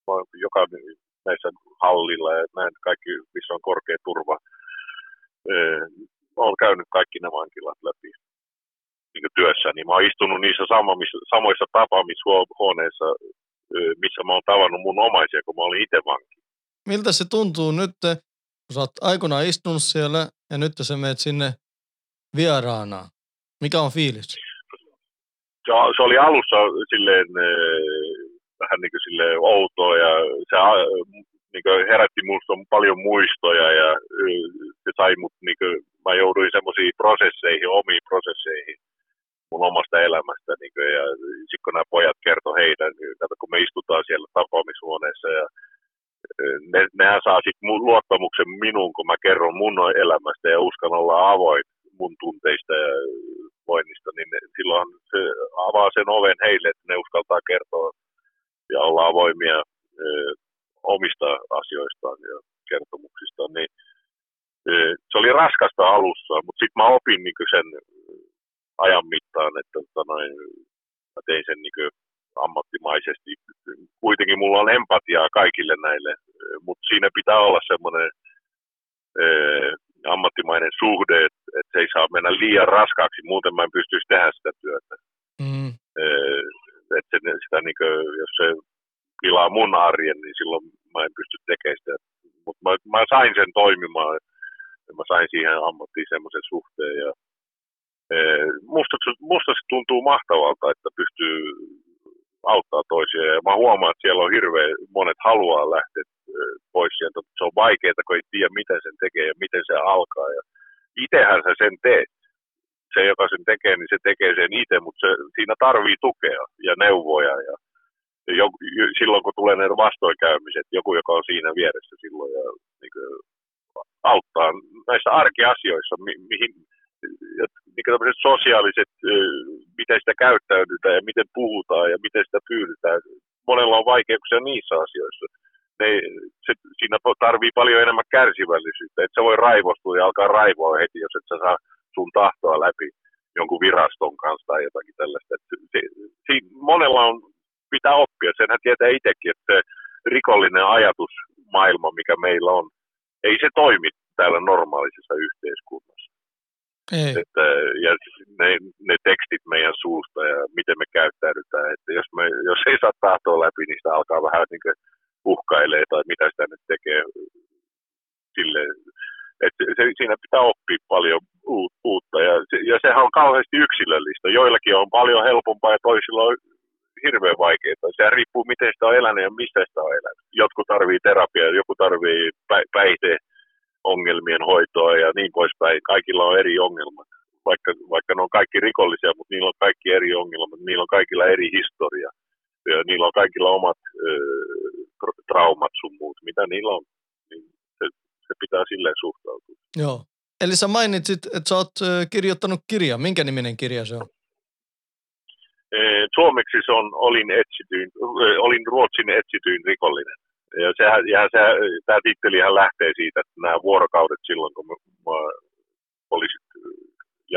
mä joka näissä hallilla ja näin kaikki, missä on korkea turva. Mä olen käynyt kaikki ne vankilat läpi niin työssä, niin mä oon istunut niissä samoissa tapaamishuoneissa, missä mä oon tavannut mun omaisia, kun mä olin itse vanki. Miltä se tuntuu nyt, kun sä oot aikoinaan istunut siellä ja nyt sä menet sinne vieraana. Mikä on fiilis? Se, se oli alussa silleen eh, vähän niin kuin outoa ja se niin kuin herätti minusta paljon muistoja ja eh, se sai mut, niin kuin, mä jouduin semmoisiin prosesseihin, omiin prosesseihin mun omasta elämästä. Niin kuin, ja sitten kun nämä pojat kertoi heidän, niin, kun me istutaan siellä tapaamishuoneessa ja ne, nehän saa sitten mun luottamuksen minuun, kun mä kerron mun elämästä ja uskan olla avoin mun tunteista ja voinnista, niin ne, silloin se avaa sen oven heille, että ne uskaltaa kertoa ja olla avoimia ö, omista asioistaan ja kertomuksistaan. Niin, ö, se oli raskasta alussa, mutta sitten mä opin niin sen ajan mittaan, että tota noin, mä tein sen niin ammattimaisesti. Kuitenkin mulla on empatiaa kaikille näille, mutta siinä pitää olla semmoinen ammattimainen suhde, että et se ei saa mennä liian raskaaksi, muuten mä en pystyisi tehdä sitä työtä. Mm. että se, sitä, niin kuin, jos se pilaa mun arjen, niin silloin mä en pysty tekemään sitä. Mutta mä, mä, sain sen toimimaan, ja mä sain siihen ammattiin semmoisen suhteen. Ja musta, musta se tuntuu mahtavalta, että pystyy auttaa toisia. Ja mä huomaan, että siellä on hirveän monet haluaa lähteä pois sieltä. Se on vaikeaa, kun ei tiedä, miten sen tekee ja miten se alkaa. Ja itehän sä sen teet. Se, joka sen tekee, niin se tekee sen itse, mutta se, siinä tarvii tukea ja neuvoja. Ja, jo, silloin, kun tulee ne vastoinkäymiset, joku, joka on siinä vieressä silloin ja niin kuin, auttaa näissä arkiasioissa, mi, mihin niin sosiaaliset, miten sitä käyttäydytään ja miten puhutaan ja miten sitä pyydetään. Monella on vaikeuksia niissä asioissa. Ne, se, siinä tarvii paljon enemmän kärsivällisyyttä, että se voi raivostua ja alkaa raivoa heti, jos et sä saa sun tahtoa läpi jonkun viraston kanssa tai jotakin tällaista. Et se, se, monella on, pitää oppia, senhän tietää itsekin, että se rikollinen ajatusmaailma, mikä meillä on, ei se toimi täällä normaalisessa yhteiskunnassa. Ei. Että, ja ne, ne tekstit meidän suusta ja miten me käyttäydytään. Että jos, me, jos ei saa tahtoa läpi, niin sitä alkaa vähän niin uhkailee tai mitä sitä nyt tekee. Sille, että se, siinä pitää oppia paljon uutta ja, ja sehän on kauheasti yksilöllistä. Joillakin on paljon helpompaa ja toisilla on hirveän vaikeaa. Se riippuu miten sitä on elänyt ja mistä sitä on elänyt. Jotkut tarvii terapiaa, joku tarvii päihde ongelmien hoitoa ja niin poispäin. Kaikilla on eri ongelmat. Vaikka, vaikka ne on kaikki rikollisia, mutta niillä on kaikki eri ongelmat. Niillä on kaikilla eri historia. Ja niillä on kaikilla omat ö, traumat sun muut, mitä niillä on. Niin se, se pitää silleen suhtautua. Joo. Eli sä mainitsit, että sä oot kirjoittanut kirja. Minkä niminen kirja se on? Suomeksi se on olin, etsityin, olin Ruotsin etsityin rikollinen. Ja sehän, ja se, tämä tittelihän lähtee siitä, että nämä vuorokaudet silloin, kun poliisit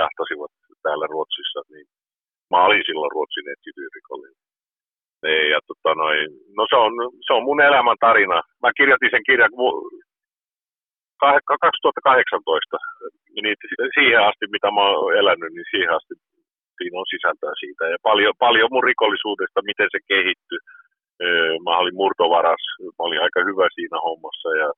jahtasivat täällä Ruotsissa, niin mä olin silloin Ruotsin etsityyrikollinen. Ja tota noin, no se on, se on mun elämän tarina. Mä kirjoitin sen kirjan 2018, niin siihen asti mitä mä oon elänyt, niin siihen asti siinä on sisältöä siitä. Ja paljon, paljon mun rikollisuudesta, miten se kehittyi mä olin murtovaras, mä olin aika hyvä siinä hommassa ja,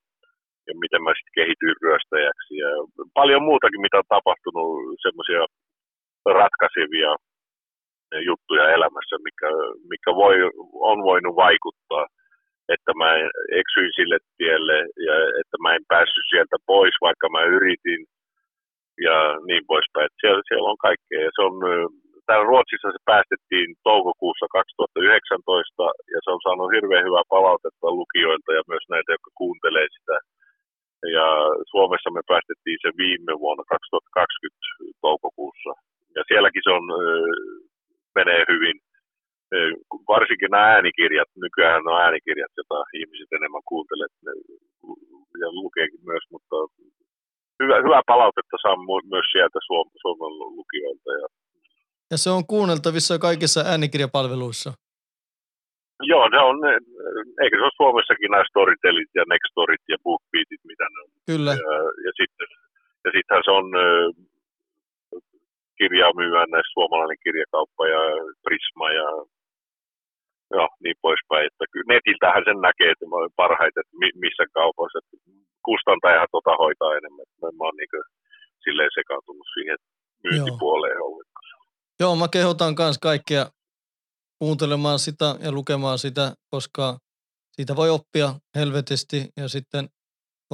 ja miten mä sitten kehityin ryöstäjäksi. Ja paljon muutakin, mitä on tapahtunut, semmoisia ratkaisevia juttuja elämässä, mikä, mikä voi, on voinut vaikuttaa, että mä eksyin sille tielle ja että mä en päässyt sieltä pois, vaikka mä yritin ja niin poispäin. Siellä, siellä on kaikkea. Ja se on täällä Ruotsissa se päästettiin toukokuussa 2019 ja se on saanut hirveän hyvää palautetta lukijoilta ja myös näitä, jotka kuuntelee sitä. Ja Suomessa me päästettiin se viime vuonna 2020 toukokuussa. Ja sielläkin se on, menee hyvin. Varsinkin nämä äänikirjat, nykyään on äänikirjat, joita ihmiset enemmän kuuntelee ja lukeekin myös, mutta hyvä, hyvä palautetta saa myös sieltä Suomen lukijoilta ja ja se on kuunneltavissa kaikissa äänikirjapalveluissa. Joo, ne on, eikö se ole Suomessakin nämä Storytelit ja Nextorit ja BookBeatit, mitä ne on. Kyllä. Ja, ja sitten ja sittenhän se on kirjaa myyvään näissä suomalainen kirjakauppa ja Prisma ja ja niin poispäin. Että netiltähän sen näkee, että parhaiten, että missä kaupassa. Kustantajahan tota hoitaa enemmän. Mä, oon niin silleen sekaantunut siihen myyntipuoleen ollenkaan. Joo, mä kehotan myös kaikkia kuuntelemaan sitä ja lukemaan sitä, koska siitä voi oppia helvetisti ja sitten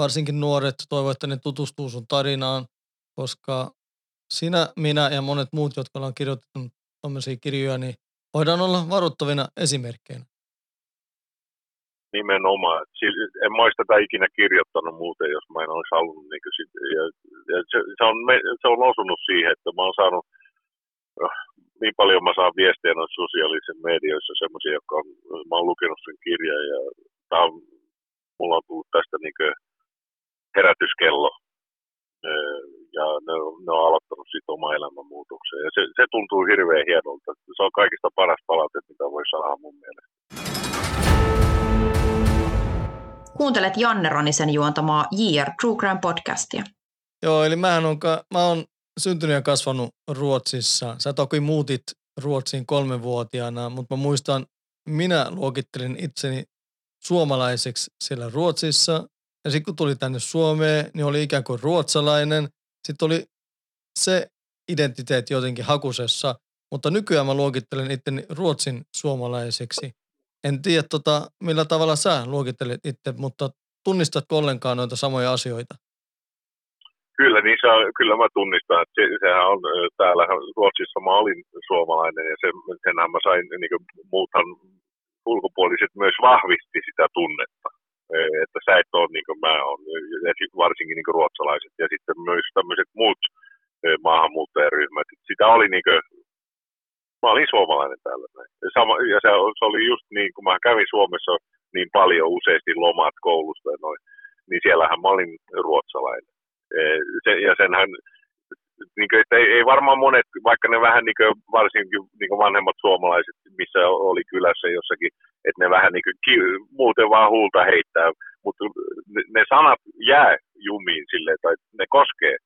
varsinkin nuoret toivovat, että ne tutustuu sun tarinaan, koska sinä, minä ja monet muut, jotka ollaan kirjoittanut tämmöisiä kirjoja, niin voidaan olla varoittavina esimerkkeinä. Nimenomaan. En mä tätä ikinä kirjoittanut muuten, jos mä en olisi halunnut. Niin ja se, se, on, se on osunut siihen, että mä oon saanut niin paljon mä saan viestejä noissa sosiaalisissa medioissa semmoisia, jotka on, mä oon lukenut sen kirjan ja tää on, mulla on tullut tästä niin herätyskello ja ne, ne on aloittanut siitä oma elämänmuutoksen. Ja se, se tuntuu hirveän hienolta. Se on kaikista paras palaute, mitä voi saada mun mielestä. Kuuntelet Janne Ronisen juontamaa JR True Crime podcastia. Joo, eli mä oon, mä oon syntynyt ja kasvanut Ruotsissa. Sä toki muutit Ruotsiin kolmenvuotiaana, mutta mä muistan, minä luokittelin itseni suomalaiseksi siellä Ruotsissa. Ja sitten kun tuli tänne Suomeen, niin oli ikään kuin ruotsalainen. Sitten oli se identiteetti jotenkin hakusessa, mutta nykyään mä luokittelen itse ruotsin suomalaiseksi. En tiedä tota, millä tavalla sä luokittelet itse, mutta tunnistatko ollenkaan noita samoja asioita? Kyllä, niin se kyllä mä tunnistan, että se, sehän on täällä Ruotsissa mä olin suomalainen ja sen, senhän mä sain, niin kuin muuthan ulkopuoliset myös vahvisti sitä tunnetta, että sä et ole niin kuin mä oon, varsinkin niin kuin ruotsalaiset ja sitten myös tämmöiset muut maahanmuuttajaryhmät. Sitä oli niin kuin, mä olin suomalainen täällä. Ja, sama, ja se, se, oli just niin, kun mä kävin Suomessa niin paljon useasti lomat koulusta ja noin, niin siellähän mä olin ruotsalainen. Se, ja senhän, niin kuin, että ei, ei, varmaan monet, vaikka ne vähän niin kuin, varsinkin niin kuin vanhemmat suomalaiset, missä oli kylässä jossakin, että ne vähän niin kuin, muuten vaan huulta heittää, mutta ne, ne sanat jää jumiin silleen, tai ne koskee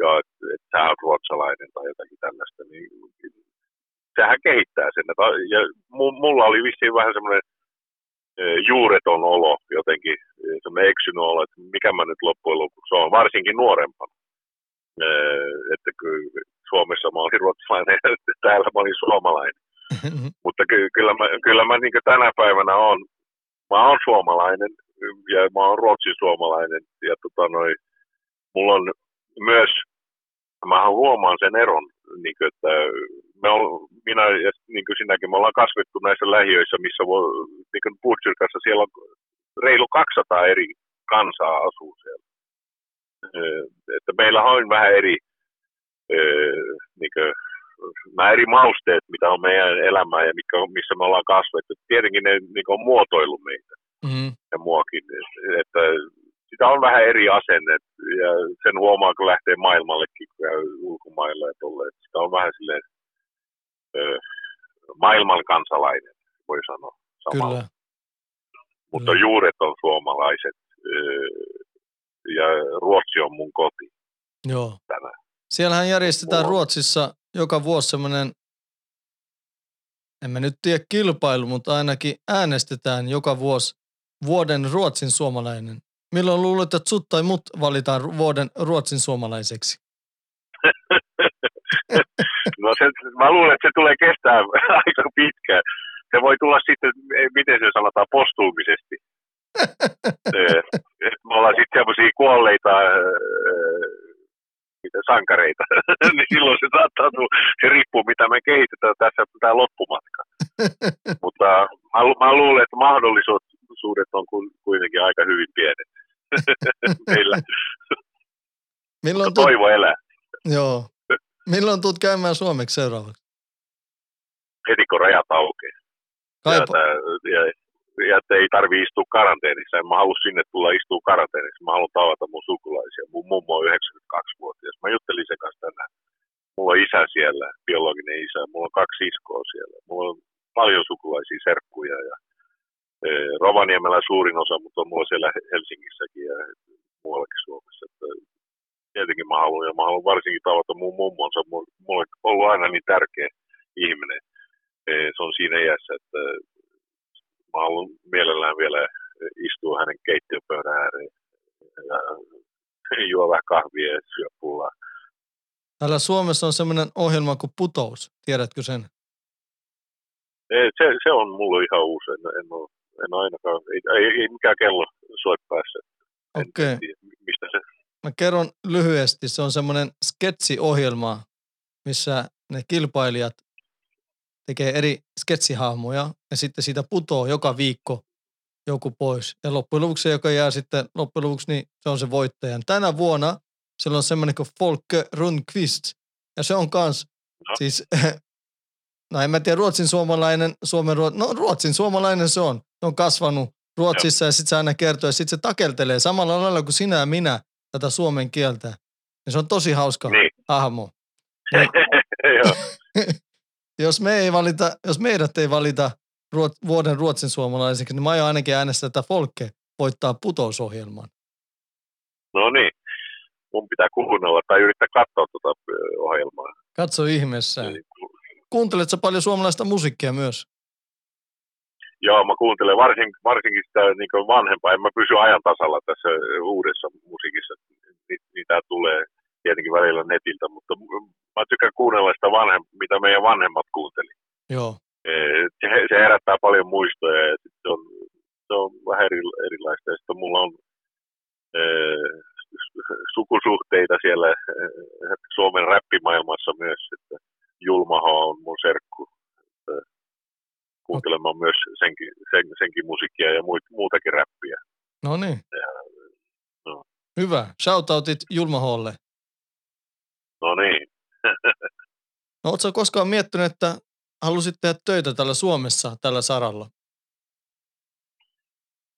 ja että et sä oot ruotsalainen tai jotakin tällaista, niin sehän kehittää sen. Ja mulla oli vissiin vähän semmoinen juureton olo jotenkin, semmoinen eksynyt olo, että mikä mä nyt loppujen lopuksi on, varsinkin nuorempana. Että Suomessa mä olin ruotsalainen ja täällä mä olin suomalainen. [laughs] Mutta kyllä mä, kyllä mä niin tänä päivänä on, mä oon suomalainen ja mä oon ruotsin suomalainen ja tota noin, mulla on myös, mä huomaan sen eron, niin kuin, että me on, minä ja niin kuin sinäkin, me ollaan kasvettu näissä lähiöissä, missä voi, niin kuin Putsyrkassa, siellä on reilu 200 eri kansaa asuu siellä. Että meillä on vähän eri, niin kuin, nämä eri mausteet, mitä on meidän elämää ja mikä on, missä me ollaan kasvettu. Tietenkin ne niin kuin, on muotoillut meitä mm-hmm. ja muakin. Että sitä on vähän eri asenne ja sen huomaa, kun lähtee maailmallekin, kun käy ulkomailla ja tolle. Sitä on vähän silleen maailman kansalainen, voi sanoa samalla. Kyllä. Mutta Kyllä. juuret on suomalaiset ja Ruotsi on mun koti. Joo. Tänään. Siellähän järjestetään. Ruotsissa joka vuosi semmoinen, en mä nyt tiedä kilpailu, mutta ainakin äänestetään joka vuosi vuoden Ruotsin suomalainen. Milloin luulet, että sut tai mut valitaan vuoden Ruotsin suomalaiseksi? [laughs] no se, mä luulen, että se tulee kestää [laughs] aika pitkään. Se voi tulla sitten, miten se sanotaan, postuumisesti. [laughs] me ollaan sitten semmoisia kuolleita mitä sankareita, [laughs] niin silloin se saattaa tulla, se riippuu mitä me kehitetään tässä tämä loppumatka. Mutta mä, mä luulen, että mahdollisuudet on kuitenkin aika hyvin pienet. meillä. Milloin tuut... Toivo elää. Joo. Milloin tulet käymään suomeksi seuraavaksi? Heti kun rajat aukeaa. Kaipa... Ja, ja, ja että ei tarvi istua karanteenissa. En mä halua sinne tulla istua karanteenissa. Mä haluan tavata mun sukulaisia. Mun mummo on 92-vuotias. Mä juttelin sen kanssa tänään. Mulla on isä siellä, biologinen isä. Mulla on kaksi iskoa siellä. Mulla on paljon sukulaisia serkkuja ja Rovaniemellä suurin osa, mutta on mulla siellä Helsingissäkin ja muuallakin Suomessa. Että tietenkin mä haluan, ja mä haluan varsinkin tavata mun mummonsa. Mulla on ollut aina niin tärkeä ihminen. Se on siinä iässä, että mä haluan mielellään vielä istua hänen keittiöpöydän ääreen ja juo vähän kahvia ja syö pullaa. Täällä Suomessa on semmoinen ohjelma kuin Putous. Tiedätkö sen? Se, se on mulle ihan uusi. En, en ole en ainakaan, ei, ei, ei mikään kello soi päässä. Okei. Okay. Mistä se? Mä kerron lyhyesti. Se on semmoinen sketsiohjelma, missä ne kilpailijat tekee eri sketsihahmoja ja sitten siitä putoo joka viikko joku pois. Ja loppujen lopuksi joka jää sitten loppujen lopuksi, niin se on se voittaja. Tänä vuonna siellä on semmoinen kuin Folke Rundqvist. Ja se on kans, no. siis [laughs] no en mä tiedä, ruotsin suomalainen, suomen ruot, no ruotsin suomalainen se on. Se on kasvanut Ruotsissa Joo. ja sitten se aina kertoo ja sitten se takeltelee samalla lailla kuin sinä ja minä tätä suomen kieltä. Ja se on tosi hauska niin. hahmo. [laughs] [laughs] jos, me ei valita, jos meidät ei valita ruot, vuoden ruotsin suomalaiseksi, niin mä aion ainakin äänestää, että Folke voittaa putousohjelman. No niin, mun pitää kuunnella tai yrittää katsoa tuota ohjelmaa. Katso ihmeessä. Niin, Kuunteletko paljon suomalaista musiikkia myös? Joo, mä kuuntelen varsin, varsinkin sitä niin vanhempaa. En mä pysy ajan tasalla tässä uudessa musiikissa. Niitä tulee tietenkin välillä netiltä, mutta mä tykkään kuunnella sitä vanhem, mitä meidän vanhemmat kuunteli. Joo. Se, se herättää paljon muistoja ja se on, se on vähän eri, erilaista. Ja sitten mulla on e, sukusuhteita siellä Suomen räppimaailmassa myös, että Julmaho on mun serkku. Kuuntelemaan myös senkin, sen, senkin musiikkia ja muutakin räppiä. No niin. No. Hyvä. Shoutoutit Julmaholle. No niin. [laughs] no ootko koskaan miettinyt, että halusit tehdä töitä täällä Suomessa tällä saralla?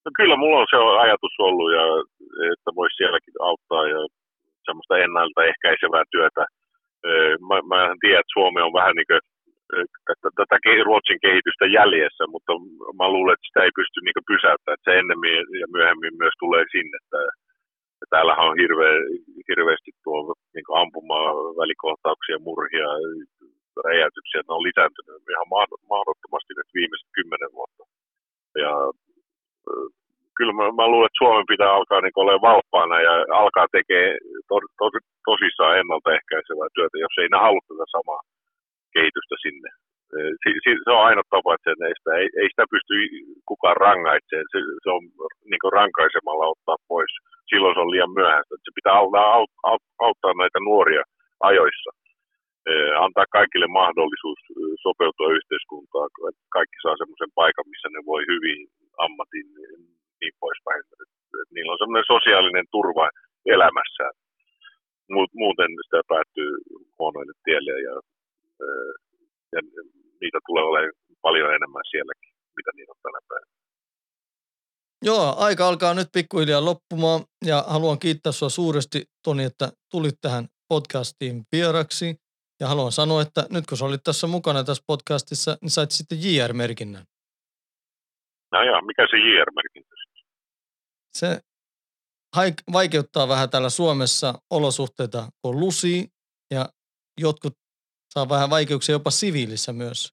No kyllä mulla on se ajatus ollut, ja, että voisi sielläkin auttaa ja semmoista ennaltaehkäisevää työtä. Mä, mä en tiedä, että Suomi on vähän niin kuin tätä Ruotsin kehitystä jäljessä, mutta mä luulen, että sitä ei pysty niin pysäyttämään. Että se ennemmin ja myöhemmin myös tulee sinne. Että, että täällähän on hirveä, hirveästi tuo niin ampumaa välikohtauksia, murhia, räjäytyksiä. Ne on lisääntynyt ihan mahdottomasti nyt viimeiset kymmenen vuotta. Ja kyllä mä, mä luulen, että Suomen pitää alkaa niin olla valppaana ja alkaa tekemään to, to, tosissaan ennaltaehkäisevää työtä, jos ei ne halua tätä samaa kehitystä sinne. Se on ainoa tapa, että sen ei, sitä, ei, sitä pysty kukaan rangaitsemaan. Se, se on niin rankaisemalla ottaa pois. Silloin se on liian myöhäistä. Se pitää auttaa, auttaa näitä nuoria ajoissa. Antaa kaikille mahdollisuus sopeutua yhteiskuntaan. Kaikki saa semmoisen paikan, missä ne voi hyvin ammatin niin, niin poispäin. Niillä on semmoinen sosiaalinen turva elämässään. Muuten sitä päättyy huonoille tielle ja ja niitä tulee olemaan paljon enemmän sielläkin, mitä niitä on tänä päivänä. Joo, aika alkaa nyt pikkuhiljaa loppumaan ja haluan kiittää sinua suuresti Toni, että tulit tähän podcastiin vieraksi. Ja haluan sanoa, että nyt kun sä olit tässä mukana tässä podcastissa, niin sait sitten JR-merkinnän. No joo, mikä se JR-merkintä Se vaikeuttaa vähän täällä Suomessa olosuhteita, kun lusi ja jotkut saa vähän vaikeuksia jopa siviilissä myös.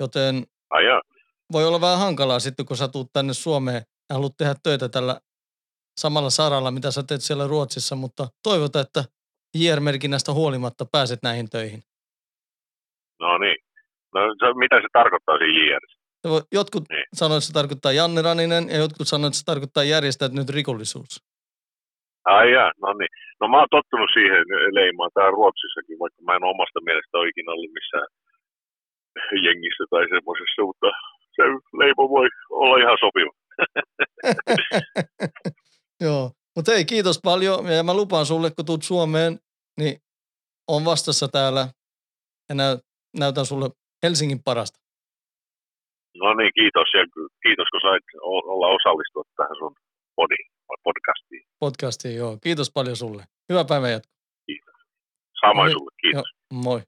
Joten Ai voi olla vähän hankalaa sitten, kun sä tulet tänne Suomeen ja haluat tehdä töitä tällä samalla saralla, mitä sä teet siellä Ruotsissa, mutta toivotaan, että JR-merkinnästä huolimatta pääset näihin töihin. No niin. No mitä se tarkoittaa se JR? Jotkut niin. sanoivat, että se tarkoittaa Janne Raninen ja jotkut sanoivat, että se tarkoittaa järjestäytynyt rikollisuus. Ai jaa, no niin. No mä oon tottunut siihen leimaan täällä Ruotsissakin, vaikka mä en omasta mielestä ole ikinä ollut missään jengissä tai semmoisessa, mutta se leimo voi olla ihan sopiva. [laughs] Joo, mutta hei, kiitos paljon ja mä lupaan sulle, kun tuut Suomeen, niin on vastassa täällä ja näytän sulle Helsingin parasta. No niin, kiitos ja kiitos kun sait olla osallistua tähän sun podiin podcastiin. Podcastiin, joo. Kiitos paljon sulle. Hyvää päivän jatkoa. Kiitos. Samoin sulle, kiitos. Joo, moi.